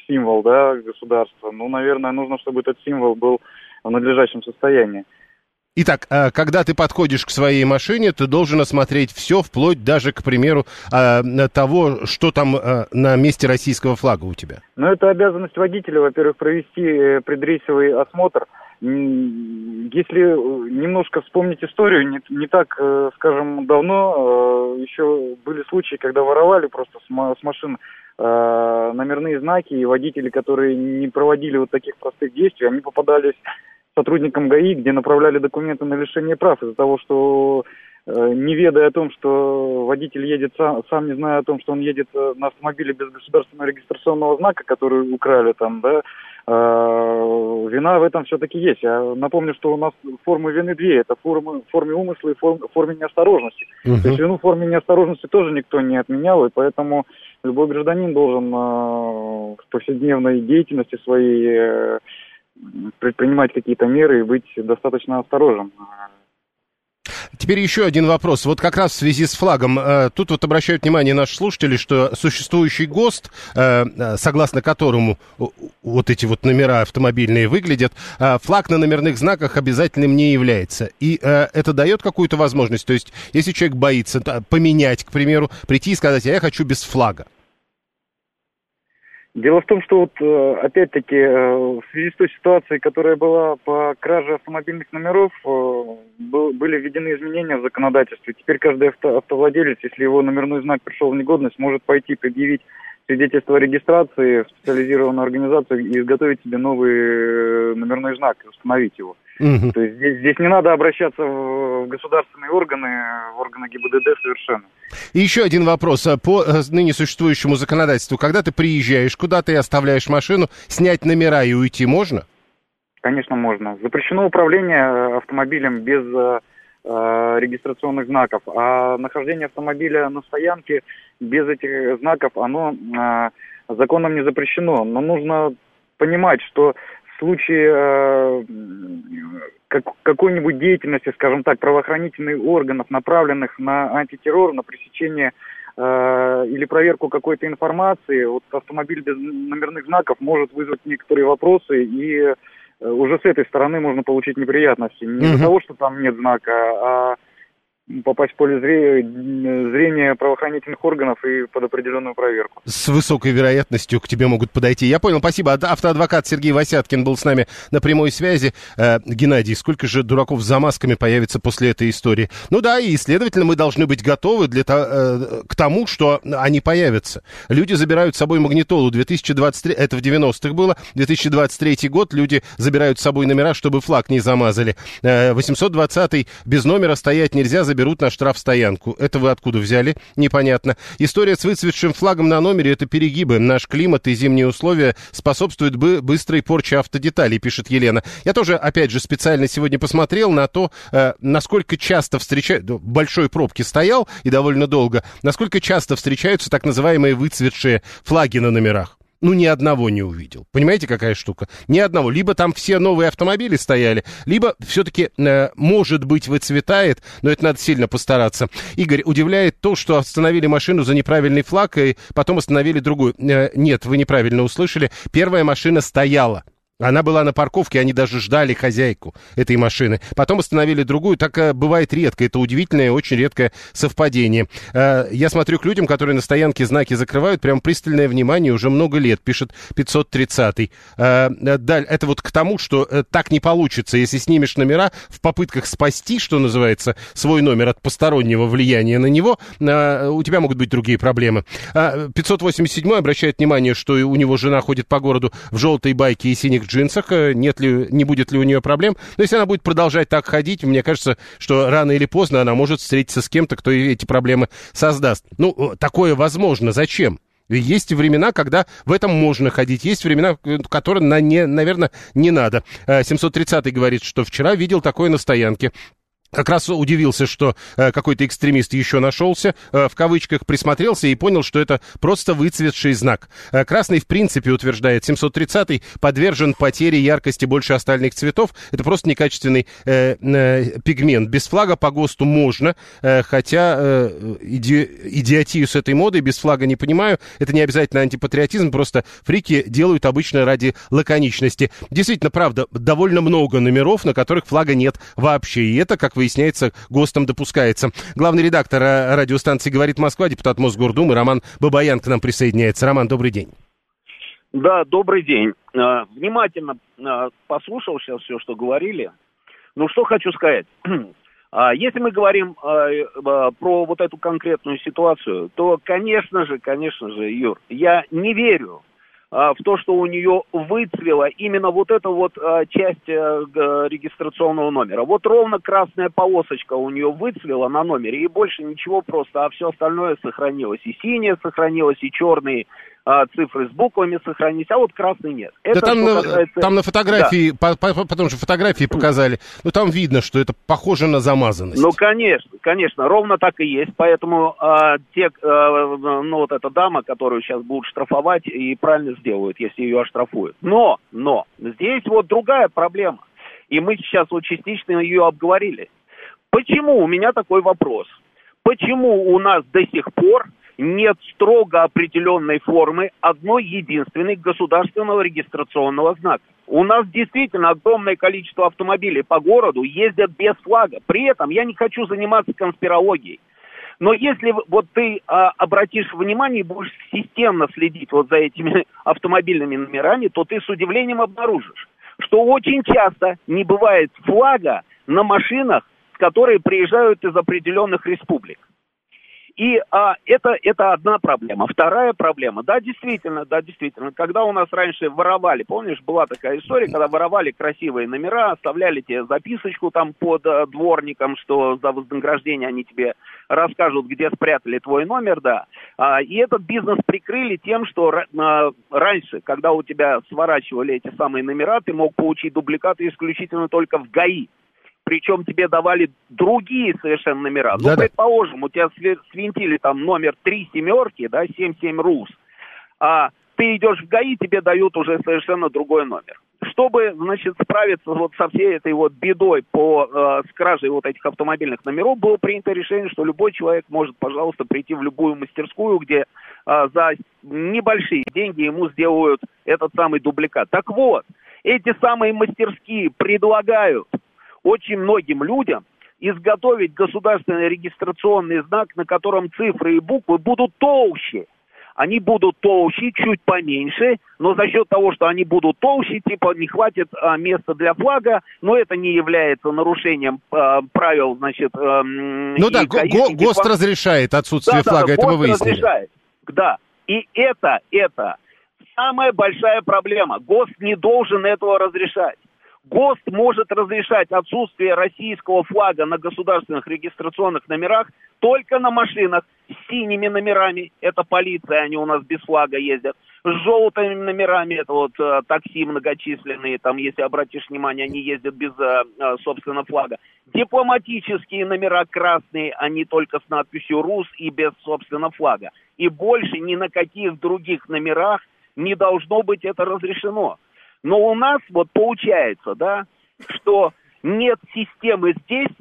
символ да, государства, ну, наверное, нужно, чтобы этот символ был в надлежащем состоянии. Итак, когда ты подходишь к своей машине, ты должен осмотреть все, вплоть даже, к примеру, того, что там на месте российского флага у тебя. Ну, это обязанность водителя, во-первых, провести предрейсовый осмотр – если э, немножко вспомнить историю, не, не так, э, скажем, давно э, еще были случаи, когда воровали просто с, с машин номерные знаки, и водители, которые не проводили вот таких простых действий, они попадались сотрудникам ГАИ, где направляли документы на лишение прав из-за того, что не ведая о том, что водитель едет сам, сам не зная о том, что он едет на автомобиле без государственного регистрационного знака, который украли там, да, Э, вина в этом все-таки есть. Я напомню, что у нас формы вины две. Это формы, форме умысла и форм, форме неосторожности. Угу. То есть вину в форме неосторожности тоже никто не отменял, и поэтому любой гражданин должен э, в повседневной деятельности своей э, предпринимать какие-то меры и быть достаточно осторожным. Теперь еще один вопрос. Вот как раз в связи с флагом. Э, тут вот обращают внимание наши слушатели, что существующий ГОСТ, э, э, согласно которому вот эти вот номера автомобильные выглядят, флаг на номерных знаках обязательным не является. И это дает какую-то возможность. То есть, если человек боится поменять, к примеру, прийти и сказать, а я хочу без флага. Дело в том, что вот э, опять-таки э, в связи с той ситуацией, которая была по краже автомобильных номеров, э, были введены изменения в законодательстве. Теперь каждый авто, автовладелец, если его номерной знак пришел в негодность, может пойти предъявить свидетельство о регистрации в специализированную организацию и изготовить себе новый номерной знак и установить его. Угу. То есть здесь, здесь не надо обращаться в государственные органы, в органы ГИБДД совершенно. И еще один вопрос. А по э, ныне существующему законодательству, когда ты приезжаешь куда ты оставляешь машину, снять номера и уйти можно? Конечно, можно. Запрещено управление э, автомобилем без э, э, регистрационных знаков, а нахождение автомобиля на стоянке без этих знаков, оно э, законом не запрещено. Но нужно понимать, что случае э, как, какой-нибудь деятельности, скажем так, правоохранительных органов, направленных на антитеррор, на пресечение э, или проверку какой-то информации, вот автомобиль без номерных знаков может вызвать некоторые вопросы, и э, уже с этой стороны можно получить неприятности. Не из-за того, что там нет знака, а попасть в поле зрения, правоохранительных органов и под определенную проверку. С высокой вероятностью к тебе могут подойти. Я понял, спасибо. Автоадвокат Сергей Васяткин был с нами на прямой связи. Э, Геннадий, сколько же дураков за масками появится после этой истории? Ну да, и, следовательно, мы должны быть готовы для, э, к тому, что они появятся. Люди забирают с собой магнитолу. 2023, это в 90-х было, 2023 год, люди забирают с собой номера, чтобы флаг не замазали. Э, 820 без номера стоять нельзя, заберут на штрафстоянку. Это вы откуда взяли? Непонятно. История с выцветшим флагом на номере – это перегибы. Наш климат и зимние условия способствуют бы быстрой порче автодеталей, пишет Елена. Я тоже, опять же, специально сегодня посмотрел на то, э, насколько часто встречают... Большой пробки стоял и довольно долго. Насколько часто встречаются так называемые выцветшие флаги на номерах ну, ни одного не увидел. Понимаете, какая штука? Ни одного. Либо там все новые автомобили стояли, либо все-таки, э, может быть, выцветает, но это надо сильно постараться. Игорь, удивляет то, что остановили машину за неправильный флаг, и потом остановили другую. Э, нет, вы неправильно услышали. Первая машина стояла. Она была на парковке, они даже ждали хозяйку этой машины. Потом остановили другую. Так э, бывает редко. Это удивительное, очень редкое совпадение. Э, я смотрю к людям, которые на стоянке знаки закрывают, прям пристальное внимание уже много лет, пишет 530-й. Э, это вот к тому, что так не получится, если снимешь номера в попытках спасти, что называется, свой номер от постороннего влияния на него, у тебя могут быть другие проблемы. 587-й обращает внимание, что у него жена ходит по городу в желтой байке и синих джинсах, э, нет ли, не будет ли у нее проблем. Но если она будет продолжать так ходить, мне кажется, что рано или поздно она может встретиться с кем-то, кто эти проблемы создаст. Ну, такое возможно. Зачем? Есть времена, когда в этом можно ходить. Есть времена, э, которые, на не, наверное, не надо. 730 э, говорит, что вчера видел такое на стоянке как раз удивился, что э, какой-то экстремист еще нашелся, э, в кавычках присмотрелся и понял, что это просто выцветший знак. Э, красный, в принципе, утверждает 730-й, подвержен потере яркости больше остальных цветов. Это просто некачественный э, э, пигмент. Без флага по ГОСТу можно, э, хотя э, иди, идиотию с этой модой без флага не понимаю. Это не обязательно антипатриотизм, просто фрики делают обычно ради лаконичности. Действительно, правда, довольно много номеров, на которых флага нет вообще. И это, как вы выясняется, ГОСТом допускается. Главный редактор э, радиостанции «Говорит Москва», депутат Мосгордумы Роман Бабаян к нам присоединяется. Роман, добрый день. Да, добрый день. Э, внимательно э, послушал сейчас все, что говорили. Ну, что хочу сказать. А, если мы говорим про вот эту конкретную ситуацию, то, конечно же, конечно же, Юр, я не верю в то, что у нее выцвела именно вот эта вот а, часть а, регистрационного номера. Вот ровно красная полосочка у нее выцвела на номере, и больше ничего просто, а все остальное сохранилось. И синее сохранилось, и черные, а, цифры с буквами сохранить, а вот красный нет. Это да там, на, касается... там на фотографии, да. по, по, потому что фотографии показали, ну там видно, что это похоже на замазанность. Ну, конечно, конечно, ровно так и есть, поэтому а, те, а, ну вот эта дама, которую сейчас будут штрафовать, и правильно сделают, если ее оштрафуют. Но, но, здесь вот другая проблема, и мы сейчас вот частично ее обговорили. Почему, у меня такой вопрос, почему у нас до сих пор нет строго определенной формы одной единственной государственного регистрационного знака. У нас действительно огромное количество автомобилей по городу ездят без флага. При этом я не хочу заниматься конспирологией. Но если вот ты а, обратишь внимание и будешь системно следить вот за этими автомобильными номерами, то ты с удивлением обнаружишь, что очень часто не бывает флага на машинах, которые приезжают из определенных республик. И а, это, это одна проблема. Вторая проблема, да, действительно, да, действительно, когда у нас раньше воровали, помнишь, была такая история, когда воровали красивые номера, оставляли тебе записочку там под а, дворником, что за вознаграждение они тебе расскажут, где спрятали твой номер, да. А, и этот бизнес прикрыли тем, что а, раньше, когда у тебя сворачивали эти самые номера, ты мог получить дубликаты исключительно только в ГАИ причем тебе давали другие совершенно номера. Да, ну, предположим, у тебя свинтили там номер три семерки, да, 77 РУС, а ты идешь в ГАИ, тебе дают уже совершенно другой номер. Чтобы, значит, справиться вот со всей этой вот бедой по э, с кражей вот этих автомобильных номеров, было принято решение, что любой человек может, пожалуйста, прийти в любую мастерскую, где э, за небольшие деньги ему сделают этот самый дубликат. Так вот, эти самые мастерские предлагают очень многим людям изготовить государственный регистрационный знак, на котором цифры и буквы будут толще. Они будут толще, чуть поменьше, но за счет того, что они будут толще, типа не хватит а, места для флага, но это не является нарушением а, правил, значит... А, ну да, го- ГОСТ разрешает отсутствие да, флага, да, это мы ГОСТ выяснили. разрешает, да. И это, это самая большая проблема. ГОСТ не должен этого разрешать. ГОСТ может разрешать отсутствие российского флага на государственных регистрационных номерах только на машинах с синими номерами, это полиция, они у нас без флага ездят, с желтыми номерами, это вот э, такси многочисленные, там, если обратишь внимание, они ездят без, э, э, собственно, флага. Дипломатические номера красные, они только с надписью «РУС» и без, собственно, флага. И больше ни на каких других номерах не должно быть это разрешено. Но у нас вот получается, да, что нет системы здесь,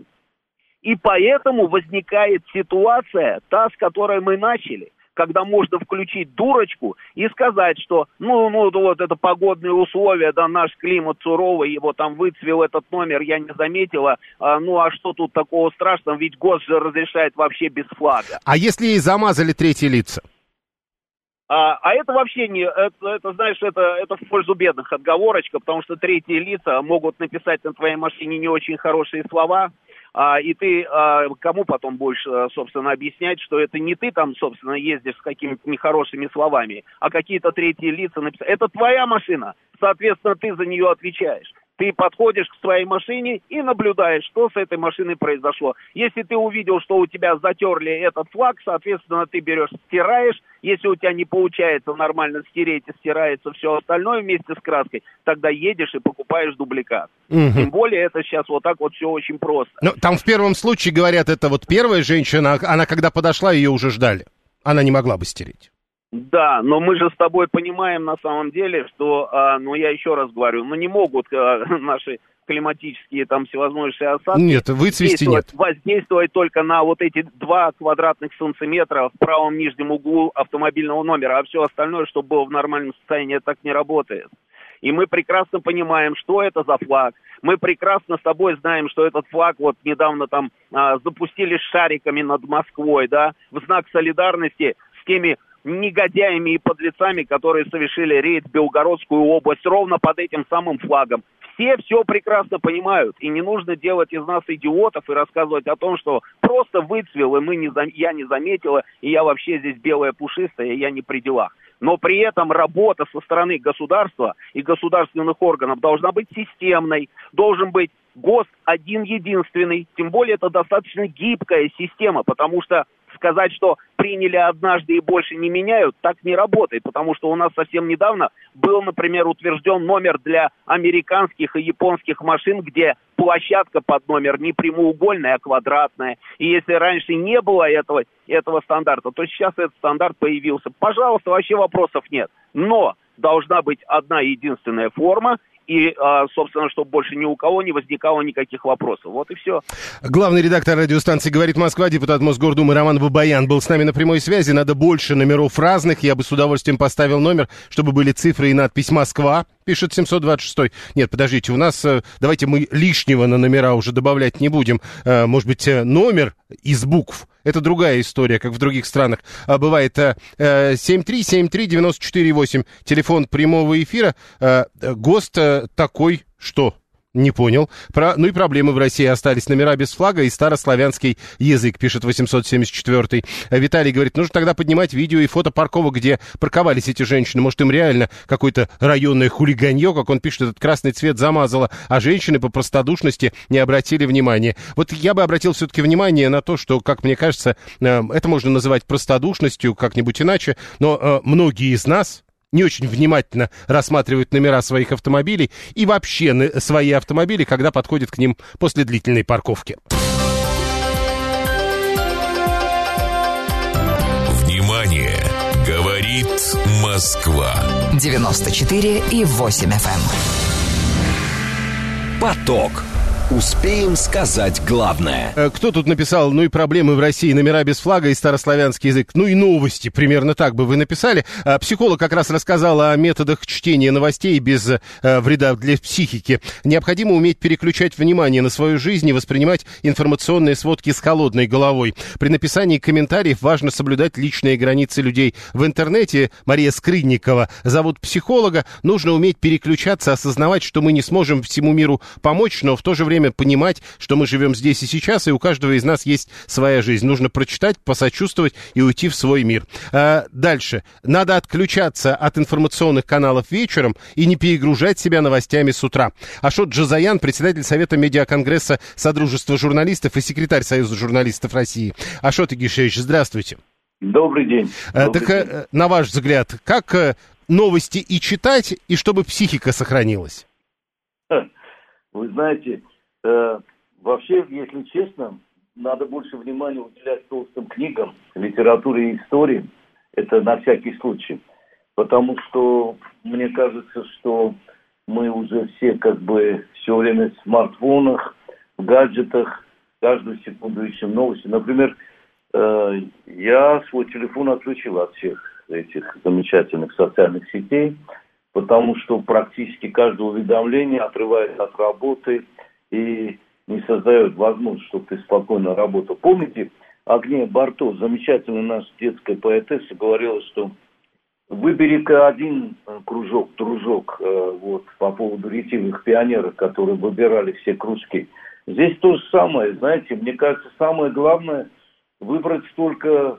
и поэтому возникает ситуация, та, с которой мы начали, когда можно включить дурочку и сказать, что, ну, ну, вот это погодные условия, да, наш климат суровый, его там выцвел этот номер, я не заметила, а, ну, а что тут такого страшного, ведь ГОС же разрешает вообще без флага. А если и замазали третьи лица? А, а это вообще не, это, это знаешь, это, это в пользу бедных отговорочка, потому что третьи лица могут написать на твоей машине не очень хорошие слова, а, и ты а, кому потом будешь, а, собственно, объяснять, что это не ты там, собственно, ездишь с какими-то нехорошими словами, а какие-то третьи лица написали. Это твоя машина, соответственно, ты за нее отвечаешь. Ты подходишь к своей машине и наблюдаешь, что с этой машиной произошло. Если ты увидел, что у тебя затерли этот флаг, соответственно, ты берешь, стираешь. Если у тебя не получается нормально стереть и стирается все остальное вместе с краской, тогда едешь и покупаешь дубликат. Мгм. Тем более это сейчас вот так вот все очень просто. Ну, там в первом случае говорят, это вот первая женщина, а она когда подошла, ее уже ждали. Она не могла бы стереть. Да, но мы же с тобой понимаем на самом деле, что, ну я еще раз говорю, ну не могут а, наши климатические там всевозможные осадки Нет, выцвести нет. действовать- воздействовать только на вот эти два квадратных сантиметра в правом нижнем углу автомобильного номера, а все остальное, чтобы было в нормальном состоянии, так не работает. И мы прекрасно понимаем, что это за флаг. Мы прекрасно с тобой знаем, что этот флаг вот недавно там а, запустили шариками над Москвой, да, в знак солидарности с теми негодяями и подлецами, которые совершили рейд в Белгородскую область ровно под этим самым флагом. Все все прекрасно понимают, и не нужно делать из нас идиотов и рассказывать о том, что просто выцвел, и мы не я не заметила, и я вообще здесь белая пушистая, и я не при делах. Но при этом работа со стороны государства и государственных органов должна быть системной, должен быть ГОСТ один единственный, тем более это достаточно гибкая система, потому что сказать, что приняли однажды и больше не меняют, так не работает, потому что у нас совсем недавно был, например, утвержден номер для американских и японских машин, где площадка под номер не прямоугольная, а квадратная. И если раньше не было этого, этого стандарта, то сейчас этот стандарт появился. Пожалуйста, вообще вопросов нет. Но должна быть одна единственная форма, и, а, собственно, чтобы больше ни у кого не возникало никаких вопросов. Вот и все. Главный редактор радиостанции «Говорит Москва», депутат Мосгордумы Роман Бабаян был с нами на прямой связи. Надо больше номеров разных. Я бы с удовольствием поставил номер, чтобы были цифры и надпись «Москва», пишет 726. Нет, подождите, у нас, э, давайте мы лишнего на номера уже добавлять не будем. Э, Может быть, э, номер из букв. Это другая история, как в других странах. А бывает э, э, 7373948, телефон прямого эфира. Э, э, ГОСТ э, такой, что? Не понял. Про... Ну и проблемы в России остались. Номера без флага и старославянский язык, пишет 874. Виталий говорит, нужно тогда поднимать видео и фото парковок, где парковались эти женщины. Может, им реально какое-то районное хулиганье, как он пишет, этот красный цвет замазало, а женщины по простодушности не обратили внимания. Вот я бы обратил все-таки внимание на то, что, как мне кажется, э, это можно называть простодушностью как-нибудь иначе, но э, многие из нас, не очень внимательно рассматривают номера своих автомобилей и вообще свои автомобили, когда подходят к ним после длительной парковки. Внимание! Говорит Москва. 94 и 8 FM. Поток. Успеем сказать главное. Э, Кто тут написал, ну и проблемы в России, номера без флага и старославянский язык, ну и новости, примерно так бы вы написали. А Психолог как раз рассказал о методах чтения новостей без э, вреда для психики. Необходимо уметь переключать внимание на свою жизнь и воспринимать информационные сводки с холодной головой. При написании комментариев важно соблюдать личные границы людей. В интернете Мария Скрынникова зовут психолога. Нужно уметь переключаться, осознавать, что мы не сможем всему миру помочь, но в то же время понимать, что мы живем здесь и сейчас, и у каждого из нас есть своя жизнь. Нужно прочитать, посочувствовать и уйти в свой мир. А, дальше. Надо отключаться от информационных каналов вечером и не перегружать себя новостями с утра. Ашот Джазаян, председатель Совета Медиаконгресса Содружества журналистов и секретарь Союза журналистов России. Ашот Игишевич, здравствуйте. Добрый день. А, Добрый так, э, день. на ваш взгляд, как э, новости и читать, и чтобы психика сохранилась? Вы знаете, э, вообще, если честно, надо больше внимания уделять толстым книгам, литературе и истории. Это на всякий случай. Потому что мне кажется, что мы уже все как бы все время в смартфонах, в гаджетах, каждую секунду ищем новости. Например, э, я свой телефон отключил от всех этих замечательных социальных сетей, потому что практически каждое уведомление отрывает от работы и не создает возможность, чтобы ты спокойно работал. Помните, Агния Барто, замечательная наша детская поэтесса, говорила, что выбери-ка один э, кружок, дружок, э, вот, по поводу ретивых пионеров, которые выбирали все кружки. Здесь то же самое, знаете, мне кажется, самое главное выбрать только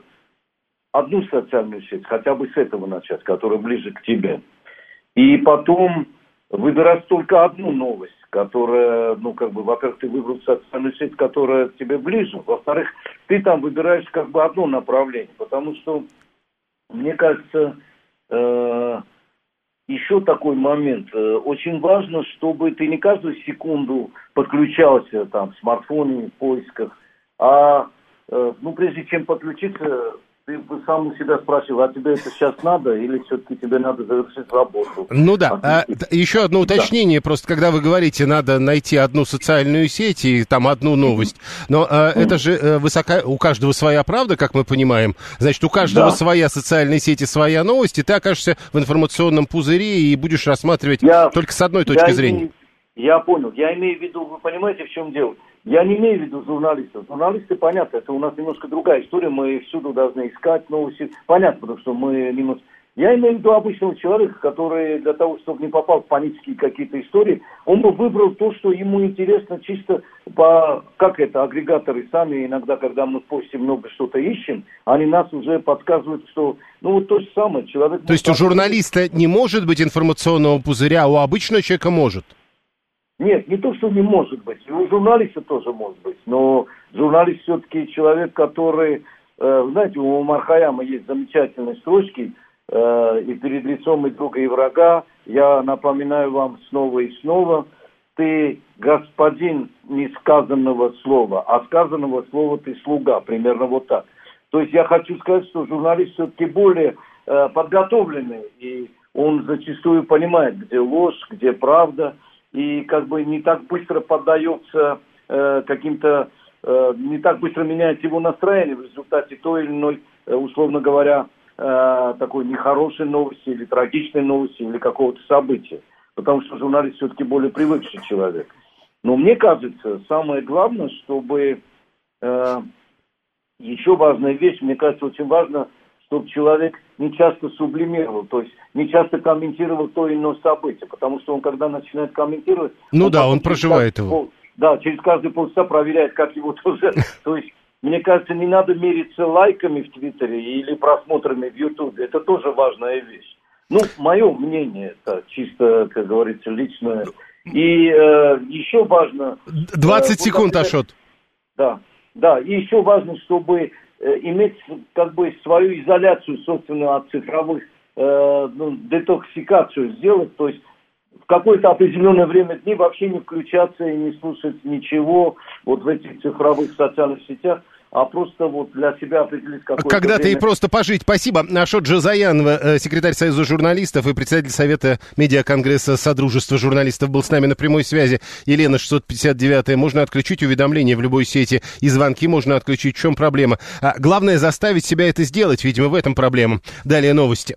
одну социальную сеть, хотя бы с этого начать, которая ближе к тебе. И потом выбирать только одну новость, которая, ну, как бы, во-первых, ты выбрал социальную сеть, которая тебе ближе, во-вторых, ты там выбираешь как бы одно направление, потому что, мне кажется, э, еще такой момент. Э, очень важно, чтобы ты не каждую секунду подключался там в смартфоне, в поисках, а, э, ну, прежде чем подключиться, ты бы сам у себя спрашивал, а тебе это сейчас надо или все-таки тебе надо завершить работу? Ну да. А, еще одно уточнение, просто когда вы говорите, надо найти одну социальную сеть и там одну новость. Но а, это же э, высока... у каждого своя правда, как мы понимаем. Значит, у каждого Да. своя социальная сеть и своя новость, и ты окажешься в информационном пузыре и будешь рассматривать Я- только с одной Я точки имею- зрения. Я понял. Я имею в виду, вы понимаете, в чем дело? Я не имею в виду журналистов. Журналисты, понятно, это у нас немножко другая история. Мы всюду должны искать новости. Понятно, потому что мы немножко... Я имею в виду обычного человека, который для того, чтобы не попал в панические какие-то истории, он бы выбрал то, что ему интересно чисто по... Как это, агрегаторы сами иногда, когда мы в посте много что-то ищем, они нас уже подсказывают, что... Ну, вот то же самое. Человек... То есть у журналиста не может быть информационного пузыря, а у обычного человека может. Нет, не то, что не может быть. У журналиста тоже может быть. Но журналист все-таки человек, который... э, знаете, у Умар Хаяма есть замечательные строчки. э, и перед лицом и друга, и врага. Я напоминаю вам снова и снова. Ты господин несказанного слова, а сказанного слова ты слуга. Примерно вот так. То есть я хочу сказать, что журналист все-таки более э, подготовленный. И он зачастую понимает, где ложь, где правда и как бы не так быстро поддается э, каким-то, э, не так быстро меняется его настроение в результате той или иной, э, условно говоря, э, такой нехорошей новости или трагичной новости или какого-то события. Потому что журналист все-таки более привыкший человек. Но мне кажется, самое главное, чтобы э, еще важная вещь, мне кажется, очень важно, чтобы человек не часто сублимировал, то есть не часто комментировал то или иное событие, потому что он, когда начинает комментировать... Ну да, он потом через проживает его. пол- да, через каждые полчаса проверяет, как его тоже... То есть, мне кажется, не надо мериться лайками в Твиттере или просмотрами в Ютубе. Это тоже важная вещь. Ну, мое мнение, это чисто, как говорится, личное. И э, еще важно... 20 э, секунд, Ашот. да, да. И еще важно, чтобы иметь как бы свою изоляцию, собственно, от цифровых, э, ну, детоксикацию сделать, то есть в какое-то определенное время дней вообще не включаться и не слушать ничего вот в этих цифровых социальных сетях. А просто вот для себя определить какое-то Когда-то время. и просто пожить. Спасибо. Ашот Джазаян, э, секретарь Союза журналистов и председатель Совета медиаконгресса Содружества журналистов был с нами на прямой связи. Елена 659. Можно отключить уведомления в любой сети и звонки можно отключить. В чем проблема? А главное заставить себя это сделать. Видимо, в этом проблема. Далее новости.